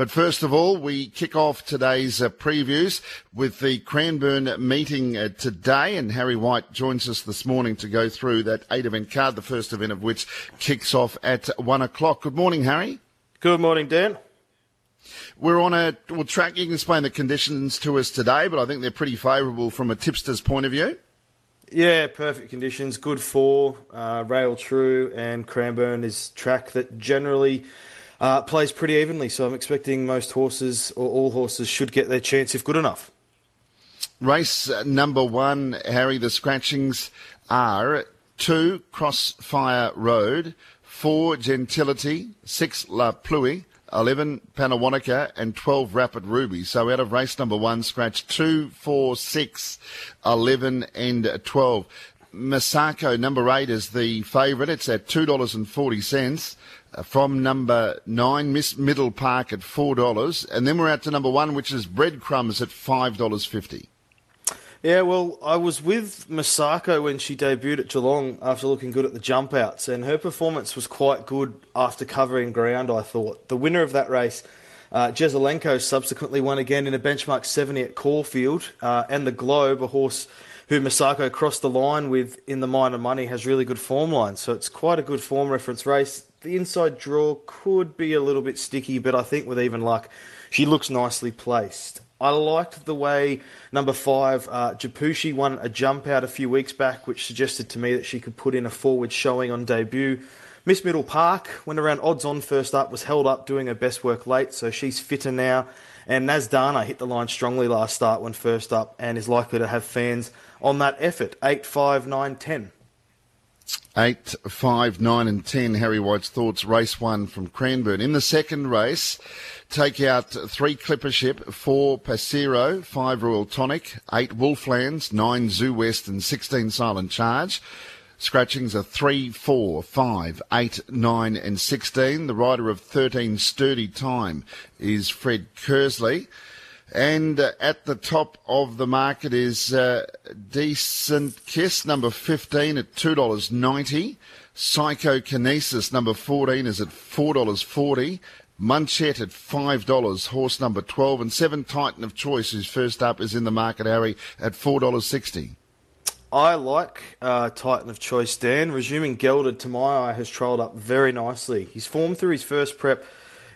But first of all, we kick off today's uh, previews with the Cranbourne meeting uh, today, and Harry White joins us this morning to go through that eight event card, the first event of which kicks off at one o'clock. Good morning, Harry. Good morning, Dan. We're on a well, track. You can explain the conditions to us today, but I think they're pretty favourable from a tipster's point of view. Yeah, perfect conditions. Good for uh, rail true, and Cranbourne is track that generally uh, plays pretty evenly. So I'm expecting most horses or all horses should get their chance if good enough. Race uh, number one, Harry. The scratchings are two Crossfire Road, four Gentility, six La Pluie, 11 Panawanica, and 12 Rapid Ruby. So out of race number one, scratch 2, 4, 6, 11, and 12. Masako, number 8, is the favourite. It's at $2.40. Uh, from number 9, Miss Middle Park at $4. And then we're out to number 1, which is Breadcrumbs at $5.50. Yeah, well, I was with Masako when she debuted at Geelong after looking good at the jump outs, and her performance was quite good after covering ground, I thought. The winner of that race, uh, Jesaulenko, subsequently won again in a benchmark 70 at Caulfield, uh, and the Globe, a horse who Masako crossed the line with in the minor money, has really good form line, so it's quite a good form reference race. The inside draw could be a little bit sticky, but I think with even luck, she looks nicely placed. I liked the way number five, uh, Japushi, won a jump out a few weeks back, which suggested to me that she could put in a forward showing on debut. Miss Middle Park went around odds on first up, was held up doing her best work late, so she's fitter now. And Nazdana hit the line strongly last start when first up and is likely to have fans on that effort. 8, 5, 9, 10. 8, 5, 9, and 10. Harry White's thoughts, race one from Cranbourne. In the second race, take out three Clippership, four Passero, five Royal Tonic, eight Wolflands, nine Zoo West, and 16 Silent Charge. Scratchings are 3, 4, 5, 8, 9, and 16. The rider of 13 Sturdy Time is Fred Kersley. And uh, at the top of the market is uh, Decent Kiss, number 15 at $2.90. Psychokinesis, number 14, is at $4.40. Munchet at $5, horse number 12, and Seven Titan of Choice, who's first up, is in the market, Harry, at $4.60. I like uh, Titan of Choice, Dan. Resuming gelded to my eye has trailed up very nicely. His form through his first prep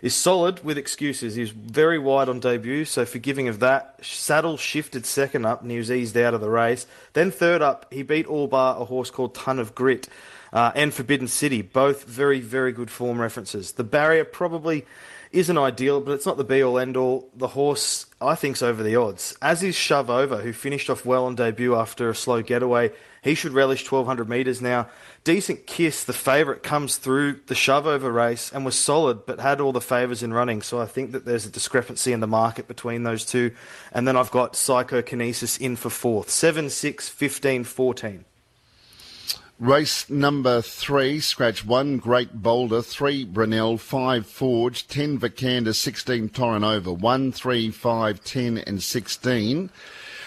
is solid with excuses. He was very wide on debut, so forgiving of that. Saddle shifted second up and he was eased out of the race. Then third up, he beat all bar a horse called Ton of Grit uh, and Forbidden City, both very, very good form references. The barrier probably isn't ideal, but it's not the be all end all. The horse, I think, is over the odds. As is Shove Over, who finished off well on debut after a slow getaway. He should relish 1200 metres now. Decent Kiss, the favourite, comes through the shove over race and was solid, but had all the favours in running. So I think that there's a discrepancy in the market between those two. And then I've got Psychokinesis in for fourth 7, 6, 15, 14. Race number three, scratch one, Great Boulder, three, Brunel, five, Forge, ten, Vikander, 16, Torrenova, one, three, five, ten, and 16.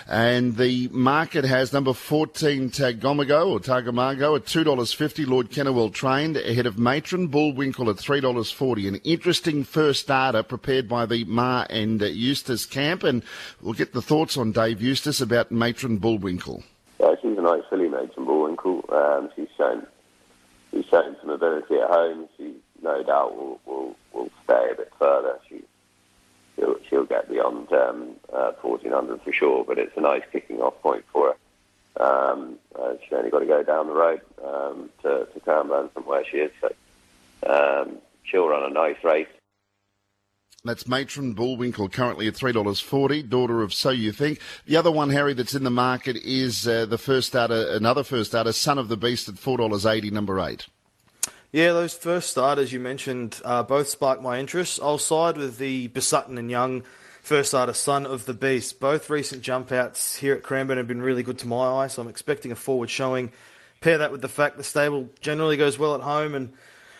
And the market has number 14 Tagomago or Tagamago at $2.50. Lloyd Kennewell trained ahead of Matron Bullwinkle at $3.40. An interesting first starter prepared by the Maher and Eustace camp. And we'll get the thoughts on Dave Eustace about Matron Bullwinkle. Nice filly, Matron Bullwinkle. Um, she's shown she's shown some ability at home. She no doubt will will, will stay a bit further. She she'll, she'll get beyond um, uh, 1400 for sure, but it's a nice kicking off point for her. Um, uh, she's only got to go down the road um, to, to Cranbourne from where she is, so um, she'll run a nice race. That's Matron Bullwinkle, currently at $3.40, daughter of So You Think. The other one, Harry, that's in the market is uh, the first starter, another first starter, Son of the Beast at $4.80, number eight. Yeah, those first starters you mentioned uh, both sparked my interest. I'll side with the Busuttin and Young first starter, Son of the Beast. Both recent jump outs here at Cranbourne have been really good to my eye, so I'm expecting a forward showing. Pair that with the fact the stable generally goes well at home and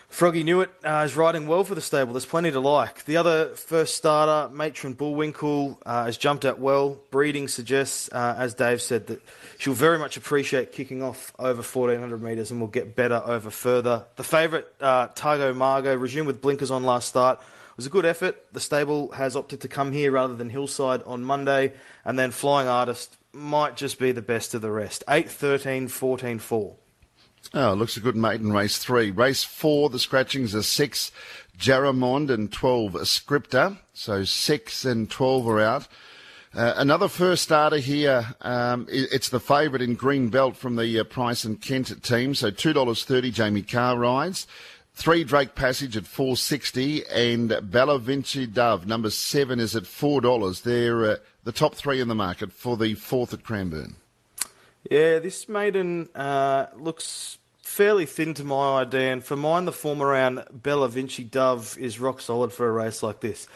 Froggy Newitt uh, is riding well for the stable. There's plenty to like. The other first starter, Matron Bullwinkle, uh, has jumped out well. Breeding suggests, uh, as Dave said, that she'll very much appreciate kicking off over 1400 metres and will get better over further. The favourite, uh, Tagomago, resumed with blinkers on last start, was a good effort. The stable has opted to come here rather than Hillside on Monday, and then Flying Artist might just be the best of the rest. 8 13 14 4. Oh, looks a good maiden race three. Race four, the scratchings are six, Jaramond and 12, Scripter. So six and 12 are out. Uh, another first starter here. Um, it's the favourite in Green Belt from the uh, Price and Kent team. So two dollars thirty. Jamie Kah rides. Three Drake Passage at four sixty, and Bella Vinci Dove number seven is at four dollars. They're uh, the top three in the market for the fourth at Cranbourne. Yeah, this maiden uh, looks fairly thin to my eye, Dan. For mine, the form around Bella Vinci Dove is rock solid for a race like this.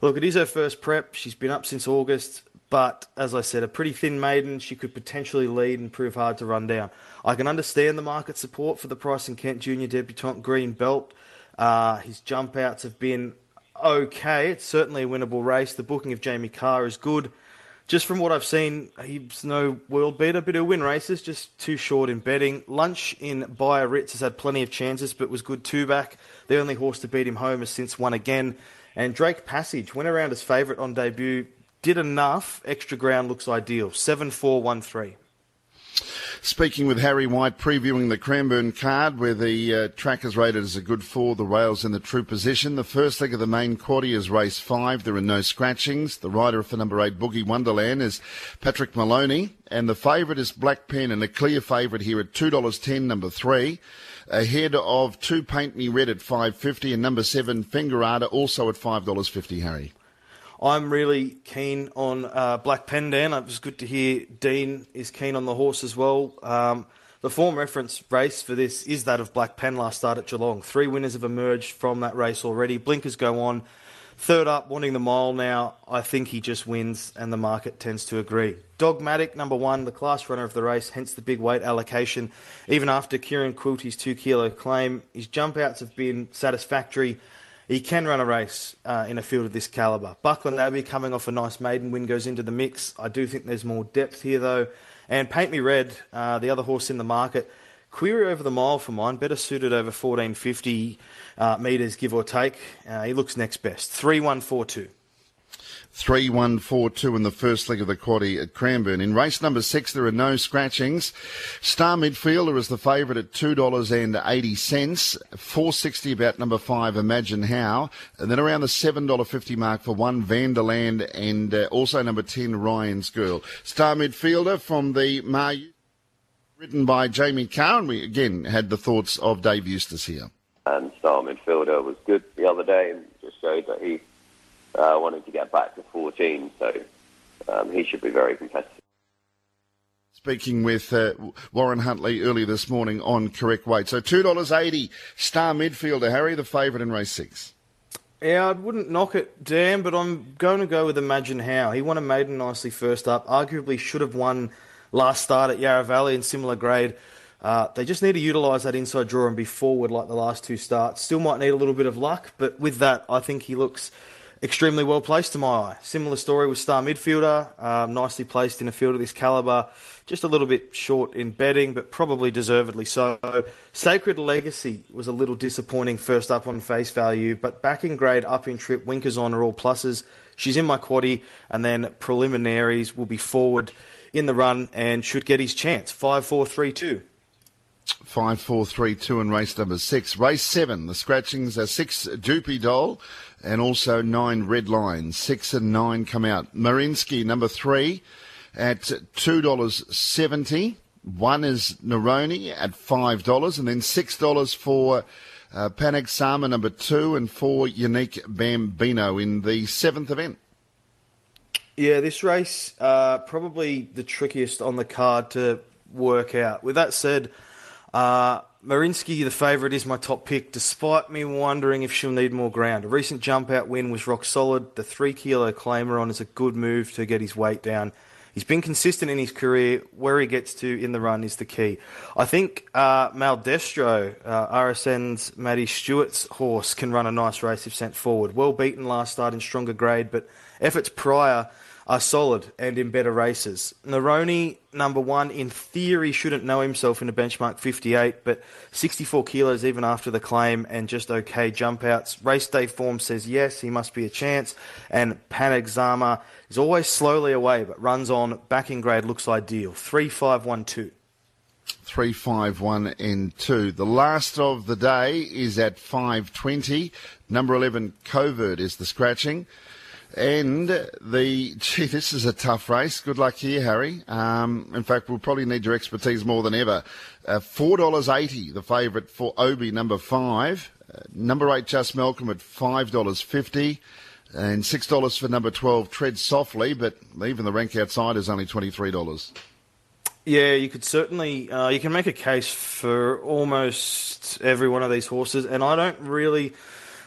Look, it is her first prep. She's been up since August, but as I said, a pretty thin maiden. She could potentially lead and prove hard to run down. I can understand the market support for the Price and Kent Junior debutant Green Belt. Uh, his jump outs have been okay. It's certainly a winnable race. The booking of Jamie Kah is good. Just from what I've seen, he's no world beater, but he'll win races, just too short in betting. Lunch in Biarritz has had plenty of chances, but was good two back. The only horse to beat him home has since won again. And Drake Passage went around as favourite on debut, did enough. Extra ground looks ideal. 7 4 1 3. Speaking with Harry White, previewing the Cranbourne card, where the uh, track is rated as a good four, the rails in the true position. The first leg of the main quaddy is race five. There are no scratchings. The rider for number eight, Boogie Wonderland, is Patrick Moloney, and the favourite is Black Pen, and a clear favourite here at two dollars ten, number three ahead of two Paint Me Red at 5.50 and number seven Fingerada also at $5.50, Harry. I'm really keen on uh, Black Pendan. It was good to hear Dean is keen on the horse as well. Um, the form reference race for this is that of Black Pen last start at Geelong. Three winners have emerged from that race already. Blinkers go on. Third up, wanting the mile now. I think he just wins, and the market tends to agree. Dogmatic, number one, the class runner of the race, hence the big weight allocation. Even after Kieran Quilty's two kilo claim, his jump outs have been satisfactory. He can run a race uh, in a field of this calibre. Buckland Abbey coming off a nice maiden win goes into the mix. I do think there's more depth here though. And Paint Me Red, uh, the other horse in the market, query over the mile for mine, better suited over 1450 uh, metres, give or take. Uh, he looks next best. 3142. 3142 in the first leg of the quaddy at Cranbourne. In race number six, there are no scratchings. Star Midfielder is the favourite at $2.80. 460 about number five, Imagine How. And then around the $7.50 mark for one, Vanderland, and uh, also number 10, Ryan's Girl. Star Midfielder from the Maher written by Jamie Kah, and we again had the thoughts of Dave Eustace here and star midfielder was good the other day and just showed that he uh, wanted to get back to 14. So um, he should be very competitive. Speaking with uh, Warren Huntley earlier this morning on correct weight. So $2.80 star midfielder, Harry, the favourite in race six. Yeah, I wouldn't knock it, Dan, but I'm going to go with Imagine How. He won a maiden nicely first up. Arguably should have won last start at Yarra Valley in similar grade. Uh, they just need to utilise that inside draw and be forward like the last two starts. Still might need a little bit of luck, but with that, I think he looks extremely well placed to my eye. Similar story with star midfielder, um, nicely placed in a field of this calibre. Just a little bit short in betting, but probably deservedly so. Sacred Legacy was a little disappointing first up on face value, but back in grade, up in trip, winkers on are all pluses. She's in my quaddy, and then preliminaries will be forward in the run and should get his chance. Five, four, three, two. Five, four, three, two and race number six. Race seven, the scratchings are six Doopy Doll and also nine Red Lines. Six and nine come out. Marinsky, number three, at $2.70. One is Neroni at $5, and then $6 for uh, Panic Sama, number two, and four Unique Bambino in the seventh event. Yeah, this race, uh, probably the trickiest on the card to work out. With that said, uh, Marinsky, the favourite, is my top pick, despite me wondering if she'll need more ground. A recent jump out win was rock solid. The three kilo claimer on is a good move to get his weight down. He's been consistent in his career. Where he gets to in the run is the key. I think uh, Maldestro, uh, RSN's Maddie Stewart's horse, can run a nice race if sent forward. Well beaten last start in stronger grade, but efforts prior are solid and in better races. Neroni, number one, in theory shouldn't know himself in a benchmark 58, but 64 kilos even after the claim and just okay jump outs. Race day form says yes, he must be a chance. And Panexama is always slowly away, but runs on. Backing grade looks ideal. 3512. 351 and 2. The last of the day is at 520. Number 11, Covert is the scratching. And the, gee, this is a tough race. Good luck here, Harry. Um, in fact, we'll probably need your expertise more than ever. Uh, $4.80, the favourite for Obi, number five. Uh, number eight, Just Malcolm at $5.50. And $6 for number 12, Tread Softly, but even the rank outside is only $23. Yeah, you could certainly uh, you can make a case for almost every one of these horses, and I don't really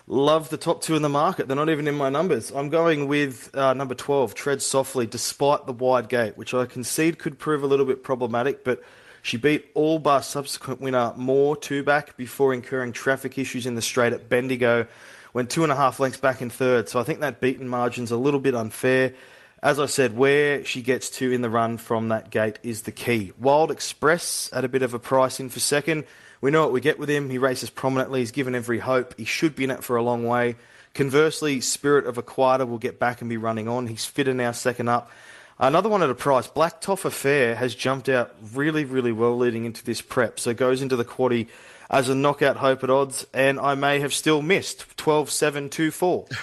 love the top two in the market. They're not even in my numbers. I'm going with uh, number 12, Tread Softly, despite the wide gate, which I concede could prove a little bit problematic, but she beat all bar subsequent winner More two back before incurring traffic issues in the straight at Bendigo. Went two and a half lengths back in third, so I think that beaten margin's a little bit unfair as I said, where she gets to in the run from that gate is the key. Wild Express at a bit of a price in for second. We know what we get with him. He races prominently. He's given every hope. He should be in it for a long way. Conversely, Spirit of Aquata will get back and be running on. He's fitter now, second up. Another one at a price. Black Toffer Fair has jumped out really, really well leading into this prep. So goes into the quaddy as a knockout hope at odds, and I may have still missed 12 7 2 4.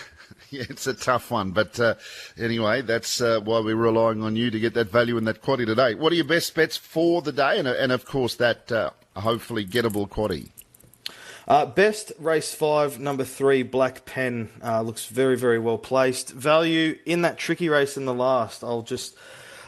Yeah, it's a tough one. But uh, anyway, that's uh, why we're relying on you to get that value in that quaddy today. What are your best bets for the day? And, and of course, that uh, hopefully gettable quaddy. Uh, best race five, number three, Black Pen uh, looks very, very well placed. Value in that tricky race in the last. I'll just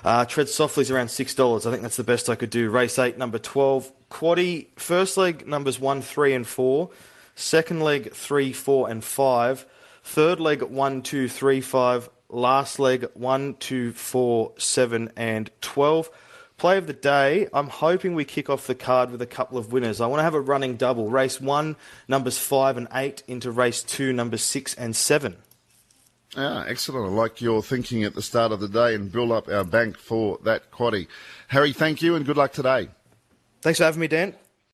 uh, tread softly is around six dollars. I think that's the best I could do. Race eight, number twelve, Quaddy. First leg numbers one, three, and four. Second leg three, four, and five. Third leg, one, two, three, five. Last leg, one, two, four, seven, and 12. Play of the day, I'm hoping we kick off the card with a couple of winners. I want to have a running double. Race one, numbers five and eight, into race two, numbers six and seven. Ah, excellent. I like your thinking at the start of the day and build up our bank for that quaddy. Harry, thank you and good luck today. Thanks for having me, Dan.